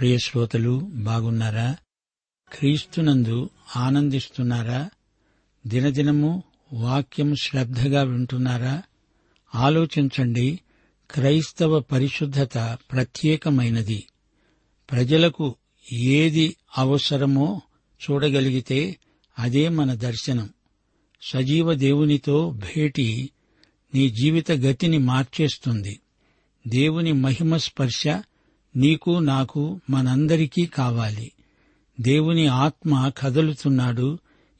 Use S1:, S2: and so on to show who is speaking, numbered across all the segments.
S1: ప్రియ శ్రోతలు బాగున్నారా? క్రీస్తునందు ఆనందిస్తున్నారా? దినదినము వాక్యం శ్రద్ధగా వింటున్నారా? ఆలోచించండి క్రైస్తవ పరిశుద్ధత ప్రత్యేకమైనది. ప్రజలకు ఏది అవసరమో చూడగలిగితే అదే మన దర్శనం. సజీవ దేవునితో భేటీ నీ జీవిత గతిని మార్చేస్తుంది. దేవుని మహిమ స్పర్శ నీకు నాకు మనందరికీ కావాలి. దేవుని ఆత్మ కదులుతున్నాడు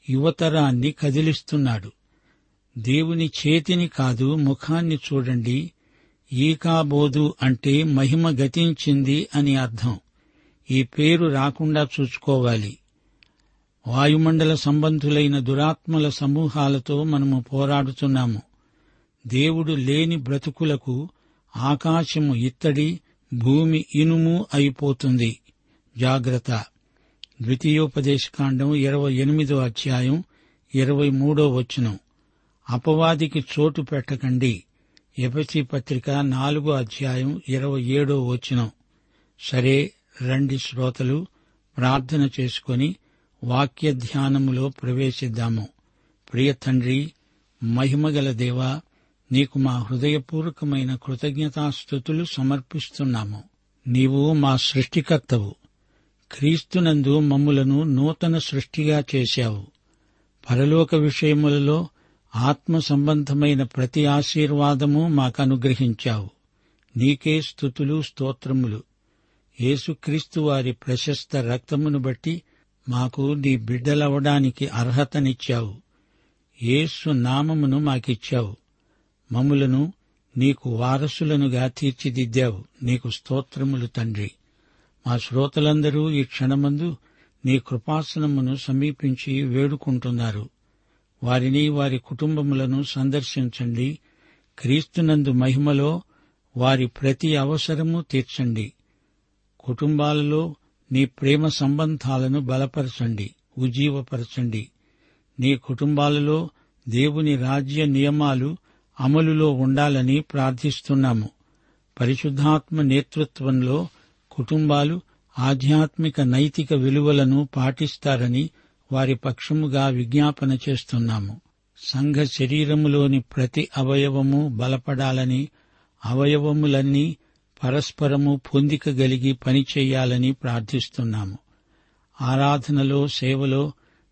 S1: యువతరాన్ని కదిలిస్తున్నాడు. దేవుని చేతిని కాదు ముఖాన్ని చూడండి. ఈకాబోదు అంటే మహిమ గతించింది అని అర్థం. ఈ పేరు రాకుండా చూసుకోవాలి వాయుమండల సంబంధులైన దురాత్మల సమూహాలతో మనము పోరాడుతున్నాము. దేవుడు లేని బ్రతుకులకు ఆకాశము ఇత్తడి భూమి ఇనుము అయిపోతుంది. జాగ్రత్త. ద్వితీయోపదేశకాండం ఇరవై ఎనిమిదో అధ్యాయం ఇరవై మూడో వచనం. అపవాదికి చోటు పెట్టకండి. ఎపసి పత్రిక నాలుగో అధ్యాయం ఇరవై ఏడో వచనం. సరే రండి శ్రోతలు ప్రార్థన చేసుకొని వాక్య ధ్యానములో ప్రవేశిద్దాము. ప్రియ తండ్రి మహిమగల దేవా నీకు మా హృదయపూర్వకమైన కృతజ్ఞతాస్థుతులు సమర్పిస్తున్నాము. నీవు మా సృష్టికర్తవు. క్రీస్తునందు మమ్ములను నూతన సృష్టిగా చేశావు. పరలోక విషయములలో ఆత్మ సంబంధమైన ప్రతి ఆశీర్వాదము మాకు అనుగ్రహించావు నీకే స్థుతులు స్తోత్రములు. యేసుక్రీస్తు వారి ప్రశస్త రక్తమును బట్టి మాకు నీ బిడ్డలవడానికి అర్హతనిచ్చావు. యేసు నామమును మాకిచ్చావు. మమ్ములను నీకు వారసులనుగా తీర్చిదిద్దావు. నీకు స్తోత్రములు తండ్రి. మా శ్రోతలందరూ ఈ క్షణమందు నీ కృపాసనమును సమీపించి వేడుకుంటున్నారు. వారిని వారి కుటుంబములను సందర్శించండి. క్రీస్తునందు మహిమలో వారి ప్రతి అవసరము తీర్చండి. కుటుంబాలలో నీ ప్రేమ సంబంధాలను బలపరచండి ఉజ్జీవపరచండి. నీ కుటుంబాలలో దేవుని రాజ్య నియమాలు అమలులో ఉండాలని ప్రార్థిస్తున్నాము. పరిశుద్ధాత్మ నేతృత్వంలో కుటుంబాలు ఆధ్యాత్మిక నైతిక విలువలను పాటిస్తారని వారి పక్షముగా విజ్ఞాపన చేస్తున్నాము. సంఘ శరీరములోని ప్రతి అవయవము బలపడాలని అవయవములన్నీ పరస్పరము పొందికగలిగి పనిచేయాలని ప్రార్థిస్తున్నాము. ఆరాధనలో సేవలో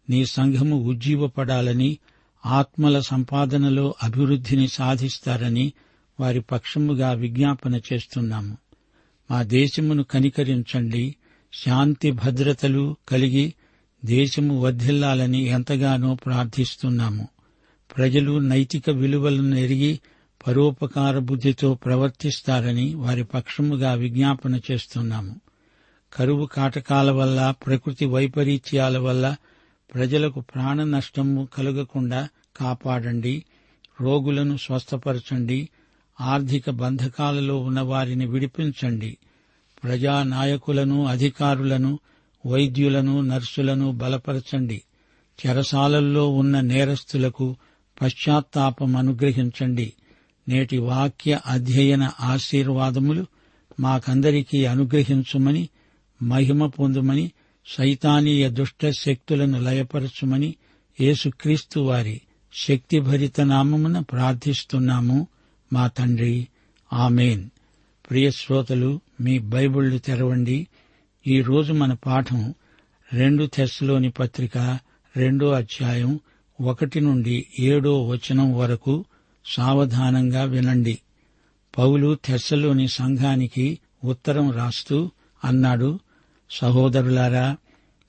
S1: నీ సంఘము ఉజ్జీవపడాలని ఆత్మల సంపాదనలో అభివృద్ధిని సాధిస్తారని వారి పక్షముగా విజ్ఞాపన చేస్తున్నాము. మా దేశమును కనికరించండి. శాంతి భద్రతలు కలిగి దేశము వర్ధిల్లాలని ఎంతగానో ప్రార్థిస్తున్నాము. ప్రజలు నైతిక విలువలను ఎరిగి పరోపకార బుద్ధితో ప్రవర్తిస్తారని వారి పక్షముగా విజ్ఞాపన చేస్తున్నాము. కరువు కాటకాల వల్ల ప్రకృతి వైపరీత్యాల వల్ల ప్రజలకు ప్రాణ నష్టము కలగకుండా కాపాడండి రోగులను స్వస్థపరచండి ఆర్థిక బంధకాలలో ఉన్న వారిని విడిపించండి. ప్రజానాయకులను అధికారులను వైద్యులను నర్సులను బలపరచండి. చెరసాలల్లో ఉన్న నేరస్తులకు పశ్చాత్తాపం అనుగ్రహించండి. నేటి వాక్య అధ్యయన ఆశీర్వాదములు మాకందరికీ అనుగ్రహించుమని మహిమ పొందుమని సైతానీయ దుష్ట శక్తులను లయపరచుమని యేసుక్రీస్తు వారి శక్తిభరిత నామమున ప్రార్థిస్తున్నాము మా తండ్రి. ఆమెన్. ప్రియ శ్రోతలు మీ బైబిళ్ళు తెరవండి. ఈరోజు మన పాఠం రెండు తెస్సులోని పత్రిక రెండో అధ్యాయం ఒకటి నుండి ఏడో వచనం వరకు సావధానంగా వినండి. పౌలు తెస్సలోని సంఘానికి ఉత్తరం రాస్తూ అన్నాడు సహోదరులారా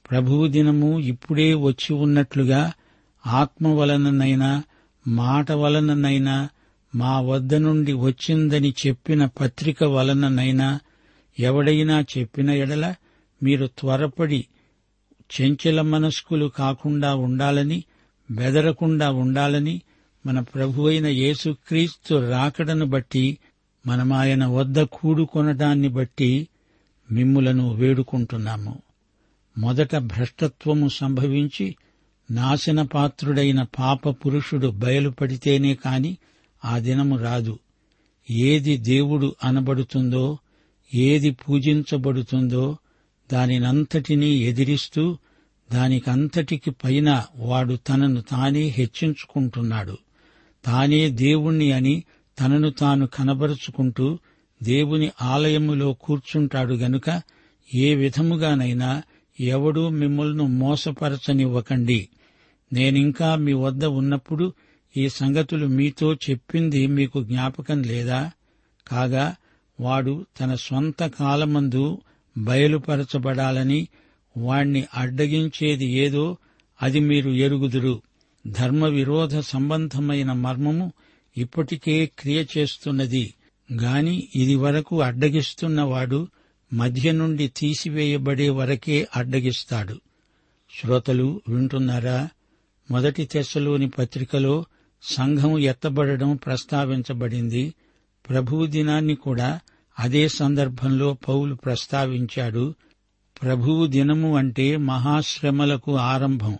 S1: ప్రభువు దినము ఇప్పుడే వచ్చి ఉన్నట్లుగా ఆత్మ వలననైనా మాట వలననైనా మా వద్ద నుండి వచ్చిందని చెప్పిన పత్రిక వలననైనా ఎవడైనా చెప్పిన ఎడల మీరు త్వరపడి చెంచల మనస్కులు కాకుండా ఉండాలని బెదరకుండా ఉండాలని మన ప్రభువైన యేసుక్రీస్తు రాకడను బట్టి మనమాయన వద్ద కూడుకొనటాన్ని బట్టి మిమ్ములను వేడుకుంటున్నాము. మొదట భ్రష్టత్వము సంభవించి నాశనపాత్రుడైన పాప పురుషుడు బయలుపడితేనే కాని ఆ దినము రాదు. ఏది దేవుడు అనబడుతుందో ఏది పూజించబడుతుందో దానినంతటినీ ఎదిరిస్తూ దానికంతటికి పైన వాడు తనను తానే హెచ్చించుకుంటున్నాడు. తానే దేవుణ్ణి అని తనను తాను కనబరుచుకుంటూ దేవుని ఆలయములో కూర్చుంటాడు గనుక ఏ విధముగానైనా ఎవడూ మిమ్మల్ని మోసపరచనివ్వకండి. నేనింకా మీ వద్ద ఉన్నప్పుడు ఈ సంగతులు మీతో చెప్పింది మీకు జ్ఞాపకం లేదా? కాగా వాడు తన స్వంత కాలమందు బయలుపరచబడాలని వాణ్ణి అడ్డగించేది ఏదో అది మీరు ఎరుగుదురు. ధర్మ విరోధ సంబంధమైన మర్మము ఇప్పటికే క్రియ చేస్తున్నది. గాని ఇది వరకు అడ్డగిస్తున్నవాడు మధ్య నుండి తీసివేయబడే వరకే అడ్డగిస్తాడు. శ్రోతలు వింటున్నారా? మొదటి తెశలోని పత్రికలో సంఘం ఎత్తబడడం ప్రస్తావించబడింది. ప్రభువు దినాన్ని కూడా అదే సందర్భంలో పౌలు ప్రస్తావించాడు. ప్రభువు దినము అంటే మహాశ్రమలకు ఆరంభం.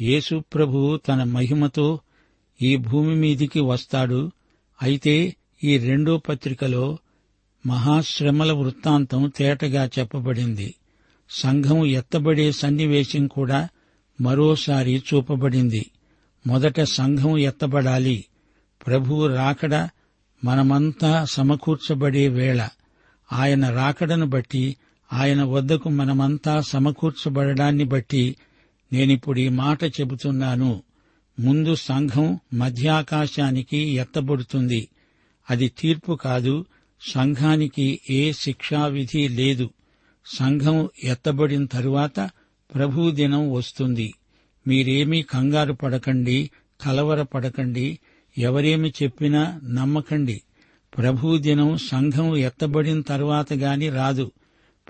S1: యేసు ప్రభువు తన మహిమతో ఈ భూమి మీదికి వస్తాడు. అయితే ఈ రెండో పత్రికలో మహాశ్రమల వృత్తాంతం తేటగా చెప్పబడింది. సంఘం ఎత్తబడే సన్నివేశం కూడా మరోసారి చూపబడింది. మొదట సంఘం ఎత్తబడాలి. ప్రభువు రాకడ మనమంతా సమకూర్చబడే వేళ. ఆయన రాకడను బట్టి ఆయన వద్దకు మనమంతా సమకూర్చబడడాన్ని బట్టి నేనిప్పుడు ఈ మాట చెబుతున్నాను. ముందు సంఘం మధ్యాకాశానికి ఎత్తబడుతుంది. అది తీర్పు కాదు. సంఘానికి ఏ శిక్షావిధి లేదు. సంఘం ఎత్తబడిన తరువాత ప్రభు దినం వస్తుంది. మీరేమీ కంగారు పడకండి కలవర పడకండి ఎవరేమి చెప్పినా నమ్మకండి. ప్రభు దినం సంఘం ఎత్తబడిన తరువాత గాని రాదు.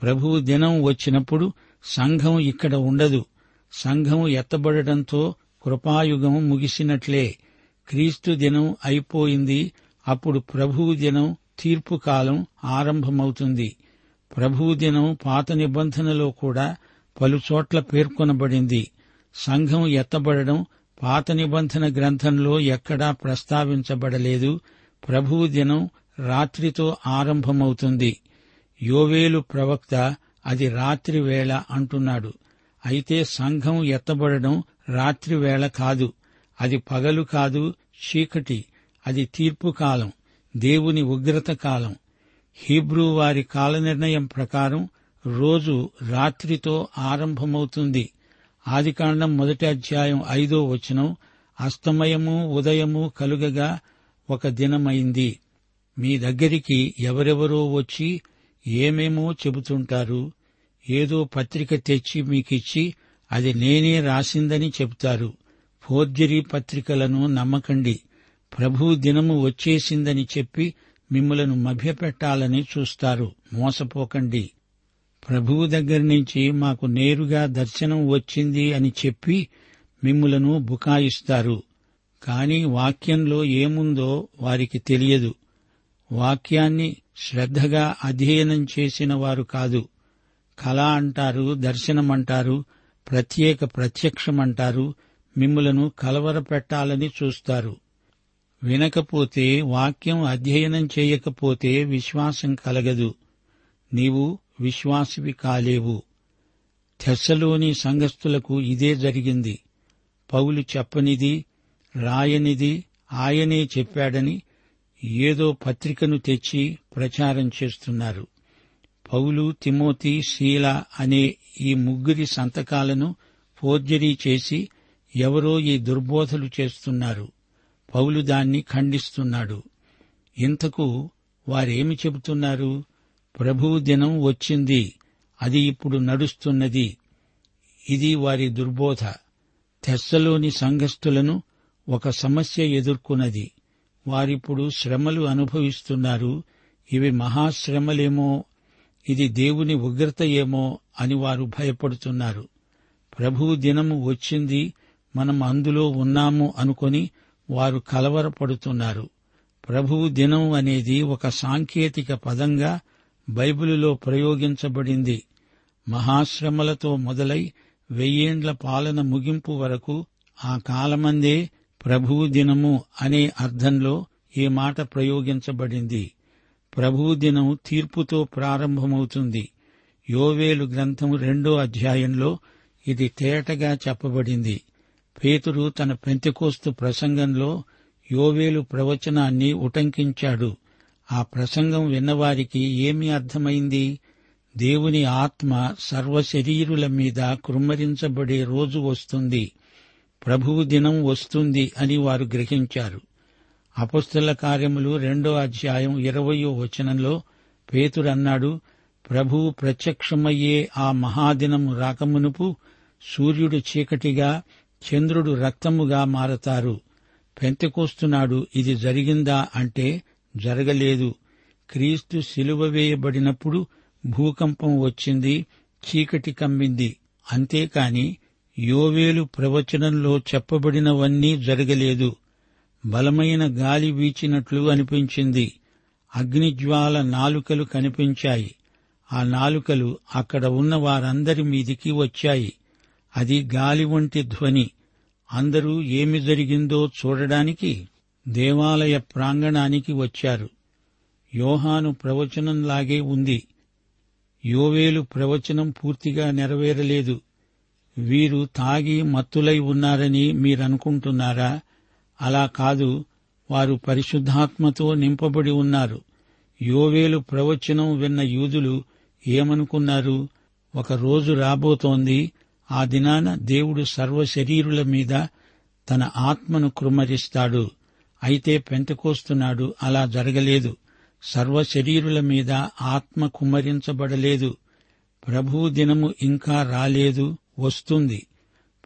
S1: ప్రభు దినం వచ్చినప్పుడు సంఘం ఇక్కడ ఉండదు. సంఘం ఎత్తబడటంతో కృపాయుగం ముగిసినట్లే. క్రీస్తు దినం అయిపోయింది. అప్పుడు ప్రభువు దినం తీర్పు కాలం ఆరంభమవుతుంది. ప్రభువు దినం పాత నిబంధనలో కూడా పలుచోట్ల పేర్కొనబడింది. సంఘం ఎత్తబడడం పాత నిబంధన గ్రంథంలో ఎక్కడా ప్రస్తావించబడలేదు. ప్రభువు దినం రాత్రితో ఆరంభమవుతుంది. యోవేలు ప్రవక్త అది రాత్రి వేళ అంటున్నాడు. అయితే సంఘం ఎత్తబడడం రాత్రి వేళ కాదు. అది పగలు కాదు చీకటి. అది తీర్పు కాలం దేవుని ఉగ్రత కాలం. హీబ్రూ వారి కాల నిర్ణయం ప్రకారం రోజు రాత్రితో ఆరంభమవుతుంది. ఆదికాండం మొదటి అధ్యాయం ఐదో వచనం అస్తమయము ఉదయము కలుగగా ఒక దినమైంది. మీ దగ్గరికి ఎవరెవరో వచ్చి ఏమేమో చెబుతుంటారు? ఏదో పత్రిక తెచ్చి మీకిచ్చి అది నేనే రాసిందని చెబుతారు. ఫోర్జరీ పత్రికలను నమ్మకండి. ప్రభు దినము వచ్చేసిందని చెప్పి మిమ్మలను మభ్యపెట్టాలని చూస్తారు. మోసపోకండి. ప్రభువు దగ్గర నుంచి మాకు నేరుగా దర్శనం వచ్చింది అని చెప్పి మిమ్ములను బుకాయిస్తారు. కాని వాక్యంలో ఏముందో వారికి తెలియదు. వాక్యాన్ని శ్రద్ధగా అధ్యయనం చేసిన వారు కాదు. కళ అంటారు దర్శనమంటారు ప్రత్యేక ప్రత్యక్షమంటారు మిమ్ములను కలవరపెట్టాలని చూస్తారు. వినకపోతే వాక్యం అధ్యయనం చేయకపోతే విశ్వాసం కలగదు. నీవు విశ్వాసివి కాలేవు. తెస్సలోని సంఘస్థులకు ఇదే జరిగింది. పౌలు చెప్పనిది రాయనిది ఆయనే చెప్పాడని ఏదో పత్రికను తెచ్చి ప్రచారం చేస్తున్నారు. పౌలు తిమోతి శీల అనే ఈ ముగ్గురి సంతకాలను ఫోర్జరీ చేసి ఎవరో ఈ దుర్బోధలు చేస్తున్నారు. పౌలు దాన్ని ఖండిస్తున్నాడు. ఇంతకు వారేమి చెబుతున్నారు? ప్రభువు దినం వచ్చింది. అది ఇప్పుడు నడుస్తున్నది. ఇది వారి దుర్బోధ. తెస్సలోని సంఘస్థులను ఒక సమస్య ఎదుర్కొన్నది. వారిప్పుడు శ్రమలు అనుభవిస్తున్నారు. ఇవి మహాశ్రమలేమో? ఇది దేవుని ఉగ్రత ఏమో? అని వారు భయపడుతున్నారు. ప్రభువు దినము వచ్చింది. మనం అందులో ఉన్నాము అనుకొని వారు కలవరపడుతున్నారు. ప్రభువు దినం అనేది ఒక సాంకేతిక పదంగా బైబిలులో ప్రయోగించబడింది. మహాశ్రమలతో మొదలై వెయ్యేండ్ల పాలన ముగింపు వరకు ఆ కాలమందే ప్రభువు దినము అనే అర్థంలో ఈ మాట ప్రయోగించబడింది. ప్రభువు దినం తీర్పుతో ప్రారంభమవుతుంది. యోవేలు గ్రంథం రెండో అధ్యాయంలో ఇది తేటగా చెప్పబడింది. పేతురు తన పెంతికోస్తు ప్రసంగంలో యోవేలు ప్రవచనాన్ని ఉటంకించాడు. ఆ ప్రసంగం విన్నవారికి ఏమి అర్థమైంది? దేవుని ఆత్మ సర్వశరీరుల మీద కృమ్మరించబడే రోజు వస్తుంది. ప్రభువు దినం వస్తుంది అని వారు గ్రహించారు. అపుస్తల కార్యములు రెండో అధ్యాయం ఇరవయో వచనంలో పేతురన్నాడు ప్రభువు ప్రత్యక్షమయ్యే ఆ మహాదినము రాకమునుపు సూర్యుడు చీకటిగా చంద్రుడు రక్తముగా మారతారు. పెంతెకోస్తున్నాడు ఇది జరిగిందా అంటే జరగలేదు. క్రీస్తు సిలువ వేయబడినప్పుడు భూకంపం వచ్చింది చీకటి కమ్మింది. అంతేకాని యోవేలు ప్రవచనంలో చెప్పబడినవన్నీ జరగలేదు. బలమైన గాలి వీచినట్లు అనిపించింది. అగ్నిజ్వాల నాలుకలు కనిపించాయి. ఆ నాలుకలు అక్కడ ఉన్న వారందరి మీదికి వచ్చాయి. అది గాలి వంటి ధ్వని. అందరూ ఏమి జరిగిందో చూడడానికి దేవాలయ ప్రాంగణానికి వచ్చారు. యోహాను ప్రవచనంలాగే ఉంది. యోవేలు ప్రవచనం పూర్తిగా నెరవేరలేదు. వీరు తాగి మత్తులై ఉన్నారని మీరనుకుంటున్నారా? అలా కాదు. వారు పరిశుద్ధాత్మతో నింపబడి ఉన్నారు. యోవేలు ప్రవచనం విన్న యూదులు ఏమనుకున్నారు? ఒక రోజు రాబోతోంది. ఆ దినాన దేవుడు సర్వశరీరుల మీద తన ఆత్మను కృమ్మరిస్తాడు అయితే పెంతకోస్తున్నాడు అలా జరగలేదు. సర్వశరీరుల మీద ఆత్మ కుమ్మరించబడలేదు. ప్రభువు దినము ఇంకా రాలేదు వస్తుంది.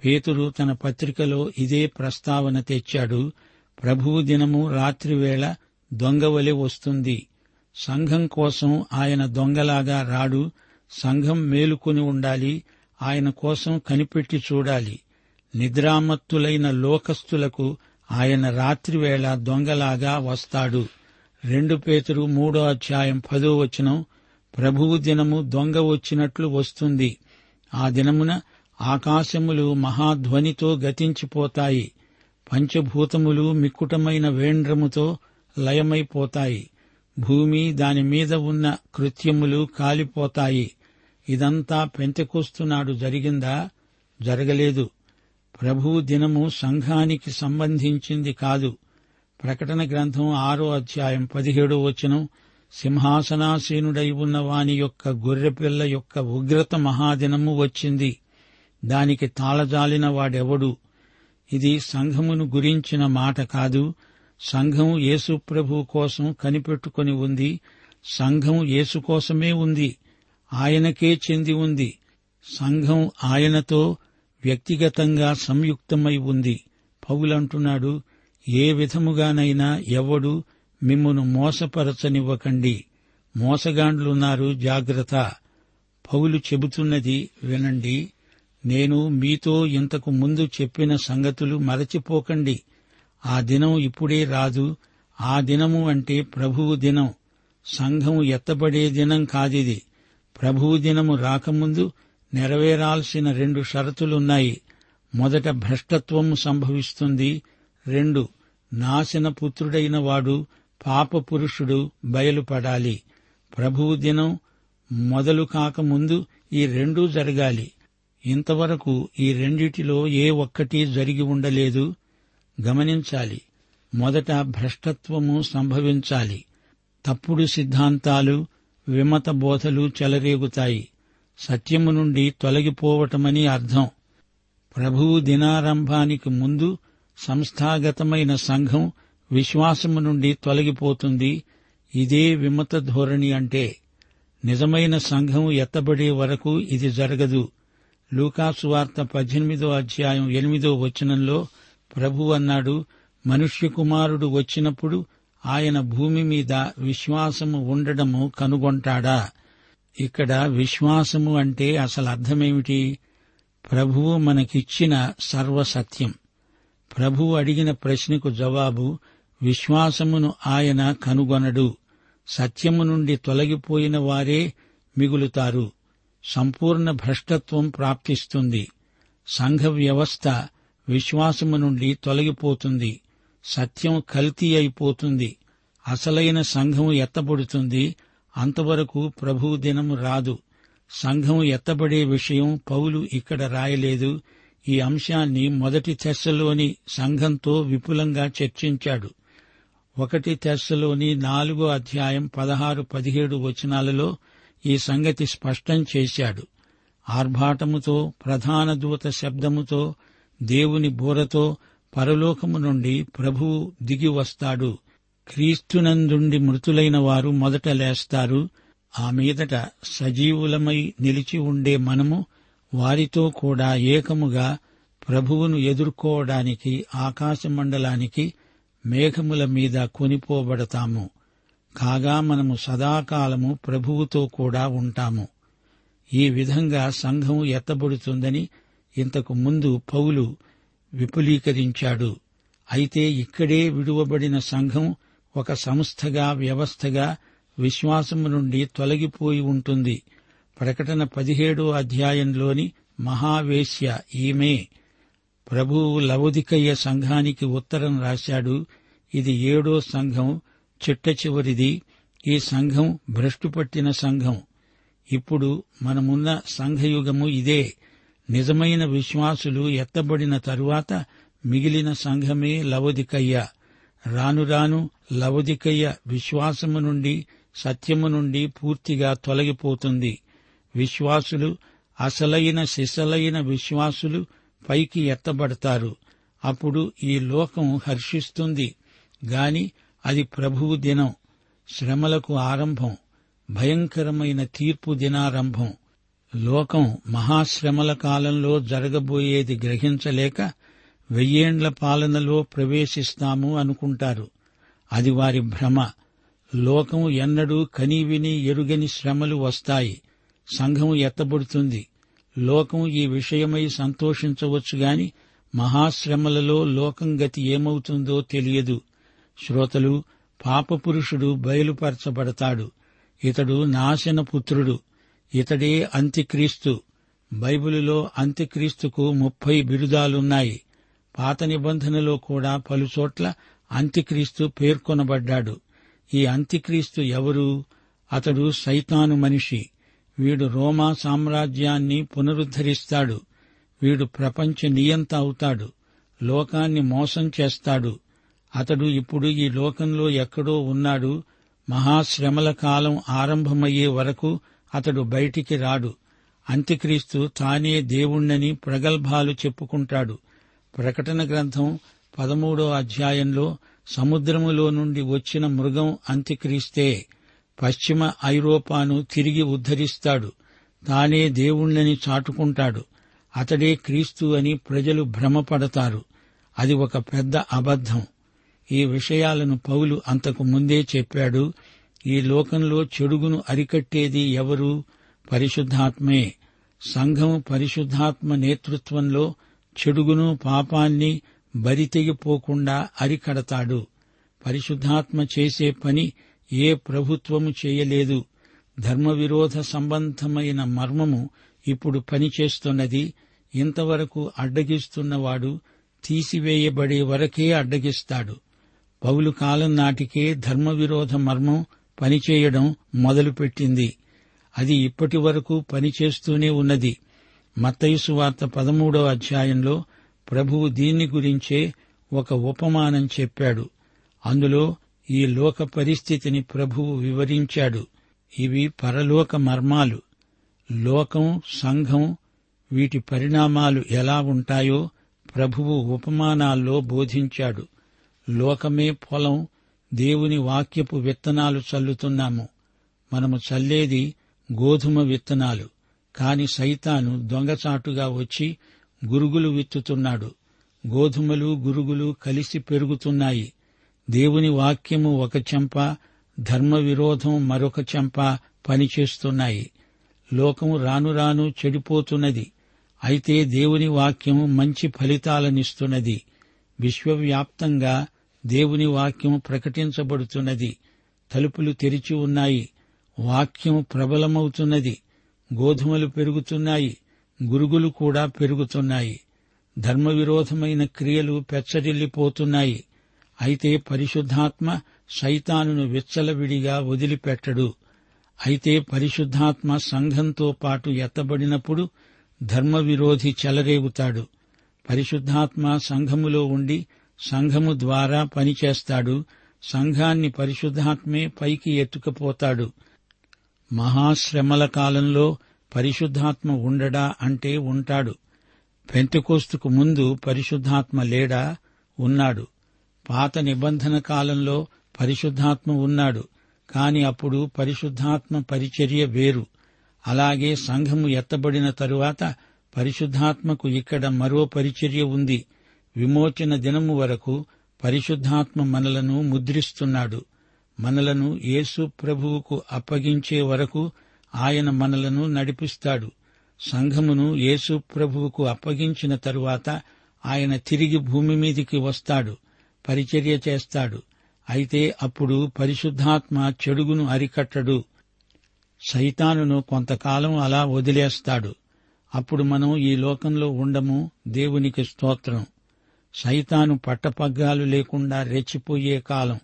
S1: పేతురు తన పత్రికలో ఇదే ప్రస్తావన తెచ్చాడు. ప్రభువు దినము రాత్రివేళ దొంగవలె వస్తుంది. సంఘం కోసం ఆయన దొంగలాగా రాడు. సంఘం మేలుకొని ఉండాలి. ఆయన కోసం కనిపెట్టి చూడాలి. నిద్రామత్తులైన లోకస్తులకు ఆయన రాత్రివేళ దొంగలాగా వస్తాడు. రెండు పేతురు మూడో అధ్యాయం పదో వచనం ప్రభువు దినము దొంగ వచ్చినట్లు వస్తుంది. ఆ దినమున ఆకాశములు మహాధ్వనితో గతించిపోతాయి. పంచభూతములు మిక్కుటమైన వేండ్రముతో లయమైపోతాయి. భూమి దాని మీద ఉన్న కృత్యములు కాలిపోతాయి. ఇదంతా పెంతెకొస్తున్నాడు జరిగిందా? జరగలేదు. ప్రభువు దినము సంఘానికి సంబంధించింది కాదు. ప్రకటన గ్రంథం ఆరో అధ్యాయం పదిహేడో వచనం సింహాసనాసీనుడై ఉన్న వాని యొక్క గొర్రెపిల్ల యొక్క ఉగ్రత మహాదినము వచ్చింది. దానికి తాళజాలిన వాడెవడు? ఇది సంఘమును గురించిన మాట కాదు. సంఘం యేసుప్రభు కోసం కనిపెట్టుకుని ఉంది. సంఘం యేసు కోసమే ఉంది. ఆయనకే చెంది ఉంది. సంఘం ఆయనతో వ్యక్తిగతంగా సంయుక్తమై ఉంది. పౌలంటున్నాడు ఏ విధముగానైనా ఎవడు మిమ్మను మోసపరచనివ్వకండి. మోసగాండ్లున్నారు జాగ్రత్త. పౌలు చెబుతున్నది వినండి. నేను మీతో ఇంతకు ముందు చెప్పిన సంగతులు మరచిపోకండి. ఆ దినం ఇప్పుడే రాదు. ఆ దినము అంటే ప్రభువు దినం. సంఘం ఎత్తబడే దినం కాదిది. ప్రభువు దినము రాకముందు నెరవేరాల్సిన రెండు షరతులున్నాయి. మొదట భ్రష్టత్వము సంభవిస్తుంది. రెండు నాశన పుత్రుడైన వాడు పాప పురుషుడు బయలుపడాలి. ప్రభువు దినం మొదలు కాకముందు ఈ రెండూ జరగాలి. ఇంతవరకు ఈ రెండిటిలో ఏ ఒక్కటి జరిగి ఉండలేదు. గమనించాలి. మొదట భ్రష్టత్వము సంభవించాలి. తప్పుడు సిద్ధాంతాలు విమత బోధలు చెలరేగుతాయి. సత్యము నుండి తొలగిపోవటమని అర్థం. ప్రభువు దినారంభానికి ముందు సంస్థాగతమైన సంఘం విశ్వాసము నుండి తొలగిపోతుంది. ఇదే విమత ధోరణి అంటే. నిజమైన సంఘం ఎత్తబడే వరకు ఇది జరగదు. లూకాసు వార్త పద్దెనిమిదో అధ్యాయం ఎనిమిదో వచనంలో ప్రభు అన్నాడు మనుష్య కుమారుడు వచ్చినప్పుడు ఆయన భూమి మీద విశ్వాసము ఉండడము కనుగొంటాడా? ఇక్కడ విశ్వాసము అంటే అసలు అర్థమేమిటి? ప్రభువు మనకిచ్చిన సర్వసత్యం. ప్రభువు అడిగిన ప్రశ్నకు జవాబు విశ్వాసమును ఆయన కనుగొనడు. సత్యము నుండి తొలగిపోయిన వారే మిగులుతారు. సంపూర్ణ భ్రష్టత్వం ప్రాప్తిస్తుంది. సంఘ వ్యవస్థ విశ్వాసము నుండి తొలగిపోతుంది. సత్యం కల్తీ అయిపోతుంది. అసలైన సంఘం ఎత్తబడుతుంది. అంతవరకు ప్రభు దినం రాదు. సంఘం ఎత్తబడే విషయం పౌలు ఇక్కడ రాయలేదు. ఈ అంశాన్ని మొదటి తెస్సలోని సంఘంతో విపులంగా చర్చించాడు. ఒకటి తెస్సలోని నాలుగో అధ్యాయం పదహారు పదిహేడు వచనాలలో ఈ సంగతి స్పష్టం చేశాడు. ఆర్భాటముతో ప్రధాన దూత శబ్దముతో దేవుని బోరతో పరలోకము నుండి ప్రభువు దిగి వస్తాడు క్రీస్తునందుండి మృతులైన వారు మొదట లేస్తారు. ఆ మీదట సజీవులమై నిలిచి ఉండే మనము వారితో కూడా ఏకముగా ప్రభువును ఎదుర్కోవడానికి ఆకాశమండలానికి మేఘముల మీద కొనిపోబడతాము. కాగా మనము సదాకాలము ప్రభువుతో కూడా ఉంటాము. ఈ విధంగా సంఘం ఎత్తబడుతుందని ఇంతకు ముందు పౌలు విపులీకరించాడు. అయితే ఇక్కడే విడువబడిన సంఘం ఒక సంస్థగా వ్యవస్థగా విశ్వాసము నుండి తొలగిపోయి ఉంటుంది. ప్రకటన పదిహేడో అధ్యాయంలోని మహావేశ్య ఈమె ప్రభువు లవధికయ్య సంఘానికి ఉత్తరం రాశాడు. ఇది ఏడో సంఘం చిట్ట చివరిది. ఈ సంఘం భ్రష్టుపట్టిన సంఘం. ఇప్పుడు మనమున్న సంఘయుగము ఇదే. నిజమైన విశ్వాసులు ఎత్తబడిన తరువాత మిగిలిన సంఘమే లవదికయ్య. రాను రాను లవదికయ్య విశ్వాసము నుండి సత్యము నుండి పూర్తిగా తొలగిపోతుంది. విశ్వాసులు అసలైన శిశలైన విశ్వాసులు పైకి ఎత్తబడతారు. అప్పుడు ఈ లోకం హర్షిస్తుంది. గాని అది ప్రభువు దినం శ్రమలకు ఆరంభం భయంకరమైన తీర్పు దినారంభం. లోకం మహాశ్రమల కాలంలో జరగబోయేది గ్రహించలేక వెయ్యేండ్ల పాలనలో ప్రవేశిస్తాము అనుకుంటారు. అది వారి భ్రమ. లోకం ఎన్నడూ కనీవిని ఎరుగని శ్రమలు వస్తాయి. సంఘం ఎత్తబడుతుంది. లోకం ఈ విషయమై సంతోషించవచ్చు గాని మహాశ్రమలలో లోకం గతి ఏమవుతుందో తెలియదు. శ్రోతలు పాపపురుషుడు బయలుపరచబడతాడు. ఇతడు నాశనపుత్రుడు. పుత్రుడు ఇతడే అంత్యక్రీస్తు. బైబిలులో అంత్యక్రీస్తుకు ముప్పై బిరుదాలున్నాయి. పాత నిబంధనలో కూడా పలుచోట్ల అంత్యక్రీస్తు పేర్కొనబడ్డాడు. ఈ అంత్యక్రీస్తు ఎవరు? అతడు సైతాను మనిషి. వీడు రోమా సామ్రాజ్యాన్ని పునరుద్ధరిస్తాడు. వీడు ప్రపంచ నియంత అవుతాడు. లోకాన్ని మోసం చేస్తాడు. అతడు ఇప్పుడు ఈ లోకంలో ఎక్కడో ఉన్నాడు. మహాశ్రమల కాలం ఆరంభమయ్యే వరకు అతడు బయటికి రాడు. అంత్యక్రీస్తు తానే దేవుణ్ణని ప్రగల్భాలు చెప్పుకుంటాడు. ప్రకటన గ్రంథం పదమూడో అధ్యాయంలో సముద్రములో నుండి వచ్చిన మృగం అంత్యక్రీస్తే పశ్చిమ ఐరోపాను తిరిగి ఉద్ధరిస్తాడు. తానే దేవుణ్ణని చాటుకుంటాడు. అతడే క్రీస్తు అని ప్రజలు భ్రమపడతారు. అది ఒక పెద్ద అబద్ధం. ఈ విషయాలను పౌలు అంతకు ముందే చెప్పాడు. ఈ లోకంలో చెడుగును అరికట్టేది ఎవరు? పరిశుద్ధాత్మే. సంఘం పరిశుద్ధాత్మ నేతృత్వంలో చెడుగును పాపాన్ని బరితెగిపోకుండా అరికడతాడు. పరిశుద్ధాత్మ చేసే పని ఏ ప్రభుత్వము చేయలేదు. ధర్మవిరోధ సంబంధమైన మర్మము ఇప్పుడు పనిచేస్తున్నది. ఇంతవరకు అడ్డగిస్తున్నవాడు తీసివేయబడే వరకే అడ్డగిస్తాడు. పౌలు కాలం నాటికే ధర్మవిరోధ మర్మం పనిచేయడం మొదలుపెట్టింది. అది ఇప్పటి వరకు పనిచేస్తూనే ఉన్నది. మత్తయుసు వార్త పదమూడవ అధ్యాయంలో ప్రభువు దీన్ని గురించే ఒక ఉపమానం చెప్పాడు. అందులో ఈ లోక పరిస్థితిని ప్రభువు వివరించాడు. ఇవి పరలోక మర్మాలు. లోకం సంఘం వీటి పరిణామాలు ఎలా ఉంటాయో ప్రభువు ఉపమానాల్లో బోధించాడు. లోకమే పొలం దేవుని వాక్యపు విత్తనాలు చల్లుతున్నాము. మనము చల్లేది గోధుమ విత్తనాలు. కాని సైతాను దొంగచాటుగా వచ్చి గురుగులు విత్తుతున్నాడు. గోధుమలు గురుగులు కలిసి పెరుగుతున్నాయి. దేవుని వాక్యము ఒక చెంప ధర్మ విరోధం మరొక చెంప పనిచేస్తున్నాయి. లోకం రాను రాను చెడిపోతున్నది. అయితే దేవుని వాక్యము మంచి ఫలితాలనిస్తున్నది. విశ్వవ్యాప్తంగా దేవుని వాక్యం ప్రకటించబడుతున్నది. తలుపులు తెరిచి ఉన్నాయి. వాక్యం ప్రబలమవుతున్నది. గోధుమలు పెరుగుతున్నాయి. గురుగులు కూడా పెరుగుతున్నాయి. ధర్మవిరోధమైన క్రియలు పెచ్చరిల్లిపోతున్నాయి. అయితే పరిశుద్ధాత్మ సైతానును విచ్చలవిడిగా వదిలిపెట్టడు. అయితే పరిశుద్ధాత్మ సంఘంతో పాటు ఎత్తబడినప్పుడు ధర్మవిరోధి చెలరేగుతాడు. పరిశుద్ధాత్మ సంఘములో ఉండి సంఘము ద్వారా పనిచేస్తాడు. సంఘాన్ని పరిశుద్ధాత్మే పైకి ఎత్తుకుపోతాడు. మహాశ్రమల కాలంలో పరిశుద్ధాత్మ ఉండడా అంటే ఉంటాడు. పెంతకోస్తుకు ముందు పరిశుద్ధాత్మ లేడా? ఉన్నాడు. పాత నిబంధన కాలంలో పరిశుద్ధాత్మ ఉన్నాడు. కాని అప్పుడు పరిశుద్ధాత్మ పరిచర్య వేరు. అలాగే సంఘము ఎత్తబడిన తరువాత పరిశుద్ధాత్మకు ఇక్కడ మరో పరిచర్య ఉంది. విమోచన దినము వరకు పరిశుద్ధాత్మ మనలను ముద్రిస్తున్నాడు. మనలను యేసు ప్రభువుకు అప్పగించే వరకు ఆయన మనలను నడిపిస్తాడు. సంఘమును యేసు ప్రభువుకు అప్పగించిన తరువాత ఆయన తిరిగి భూమి మీదికి వస్తాడు పరిచర్య చేస్తాడు. అయితే అప్పుడు పరిశుద్ధాత్మ చెడుగును అరికట్టడు. సైతానును కొంతకాలం అలా వదిలేస్తాడు. అప్పుడు మనం ఈ లోకంలో ఉండము దేవునికి స్తోత్రం. సైతాను పట్టపగ్గాలు లేకుండా రెచ్చిపోయే కాలం.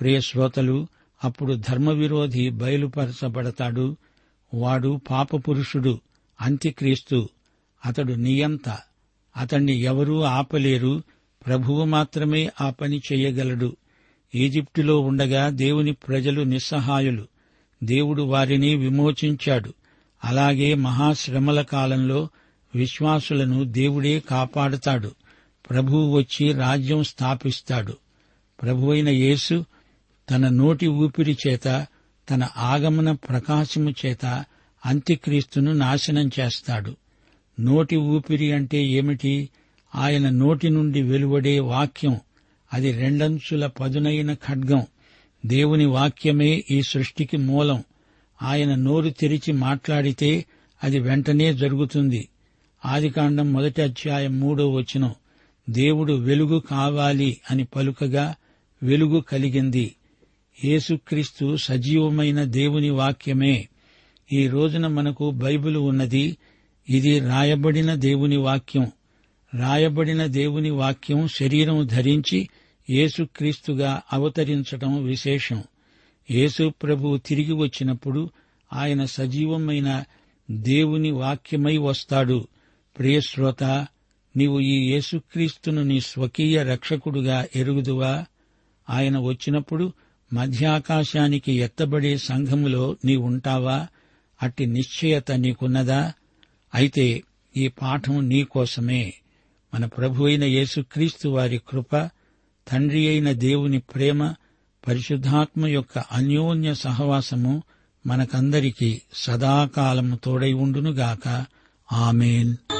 S1: ప్రియశ్రోతలు అప్పుడు ధర్మవిరోధి బయలుపరచబడతాడు. వాడు పాపపురుషుడు అంత్యక్రీస్తు. అతడు నియంత. అతణ్ణి ఎవరూ ఆపలేరు. ప్రభువు మాత్రమే ఆ పని చేయగలడు. ఈజిప్టులో ఉండగా దేవుని ప్రజలు నిస్సహాయులు. దేవుడు వారిని విమోచించాడు. అలాగే మహాశ్రమల కాలంలో విశ్వాసులను దేవుడే కాపాడుతాడు. ప్రభువు వచ్చి రాజ్యం స్థాపిస్తాడు. ప్రభువైన యేసు తన నోటి ఊపిరి చేత తన ఆగమన ప్రకాశము చేత అంత్యక్రీస్తును నాశనం చేస్తాడు. నోటి ఊపిరి అంటే ఏమిటి? ఆయన నోటి నుండి వెలువడే వాక్యం. అది రెండంచుల పదునైన ఖడ్గం. దేవుని వాక్యమే ఈ సృష్టికి మూలం. ఆయన నోరు తెరిచి మాట్లాడితే అది వెంటనే జరుగుతుంది. ఆదికాండం మొదటి అధ్యాయం మూడో వచనం. దేవుడు వెలుగు కావాలి అని పలుకగా వెలుగు కలిగింది. యేసుక్రీస్తు సజీవమైన దేవుని వాక్యమే. ఈ రోజున మనకు బైబిల్ ఉన్నది ఇది రాయబడిన దేవుని వాక్యం. రాయబడిన దేవుని వాక్యం శరీరం ధరించి యేసుక్రీస్తుగా అవతరించటం విశేషం. యేసు ప్రభు తిరిగి వచ్చినప్పుడు ఆయన సజీవమైన దేవుని వాక్యమై వస్తాడు. ప్రియశ్రోత నీవు ఈ యేసుక్రీస్తును నీ స్వకీయ రక్షకుడుగా ఎరుగుదువా? ఆయన వచ్చినప్పుడు మధ్యాకాశానికి ఎత్తబడే సంఘములో నీవుంటావా? అట్టి నిశ్చయత నీకున్నదా? అయితే ఈ పాఠం నీకోసమే మన ప్రభు అయిన యేసుక్రీస్తు వారి కృప తండ్రి అయిన దేవుని ప్రేమ పరిశుద్ధాత్మ యొక్క అన్యోన్య సహవాసము మనకందరికీ సదాకాలము తోడై ఉండునుగాక. ఆమెన్.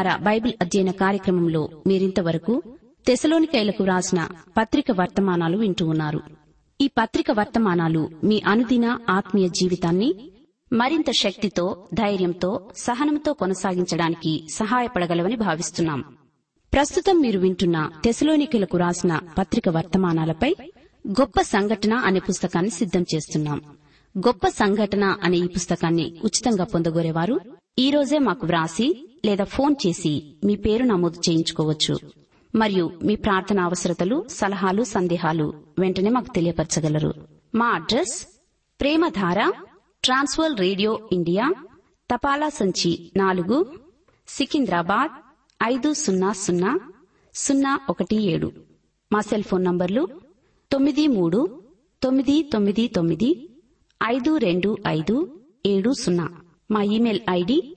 S2: వార బైబిల్ అధ్యయన కార్యక్రమంలో మీరింతవరకు తెసలోనికైలకు రాసిన పత్రిక వర్తమానాలు వింటూ ఉన్నారు. ఈ పత్రిక వర్తమానాలు మీ అనుదిన ఆత్మీయ జీవితాన్ని మరింత శక్తితో ధైర్యంతో సహనంతో కొనసాగించడానికి సహాయపడగలవని భావిస్తున్నాం. ప్రస్తుతం మీరు వింటున్న తెసలోనికలకు రాసిన పత్రిక వర్తమానాలపై గొప్ప సంఘటన అనే పుస్తకాన్ని సిద్దం చేస్తున్నాం. గొప్ప సంఘటన అనే ఈ పుస్తకాన్ని ఉచితంగా పొందగోరేవారు. ఈ రోజే మాకు వ్రాసి లేదా ఫోన్ చేసి మీ పేరు నమోదు చేయించుకోవచ్చు. మరియు మీ ప్రార్థన అవసరతలు సలహాలు సందేహాలు వెంటనే మాకు తెలియపరచగలరు. మా address Premadhara trans world radio India తపాలా సంచి నాలుగు సికింద్రాబాద్ ఐదు సున్నా సున్నా సున్నా ఒకటి ఏడు. మా సెల్ ఫోన్ నంబర్లు తొమ్మిది మూడు తొమ్మిది తొమ్మిది తొమ్మిది ఐదు రెండు ఐదు ఏడు సున్నా. మా email ID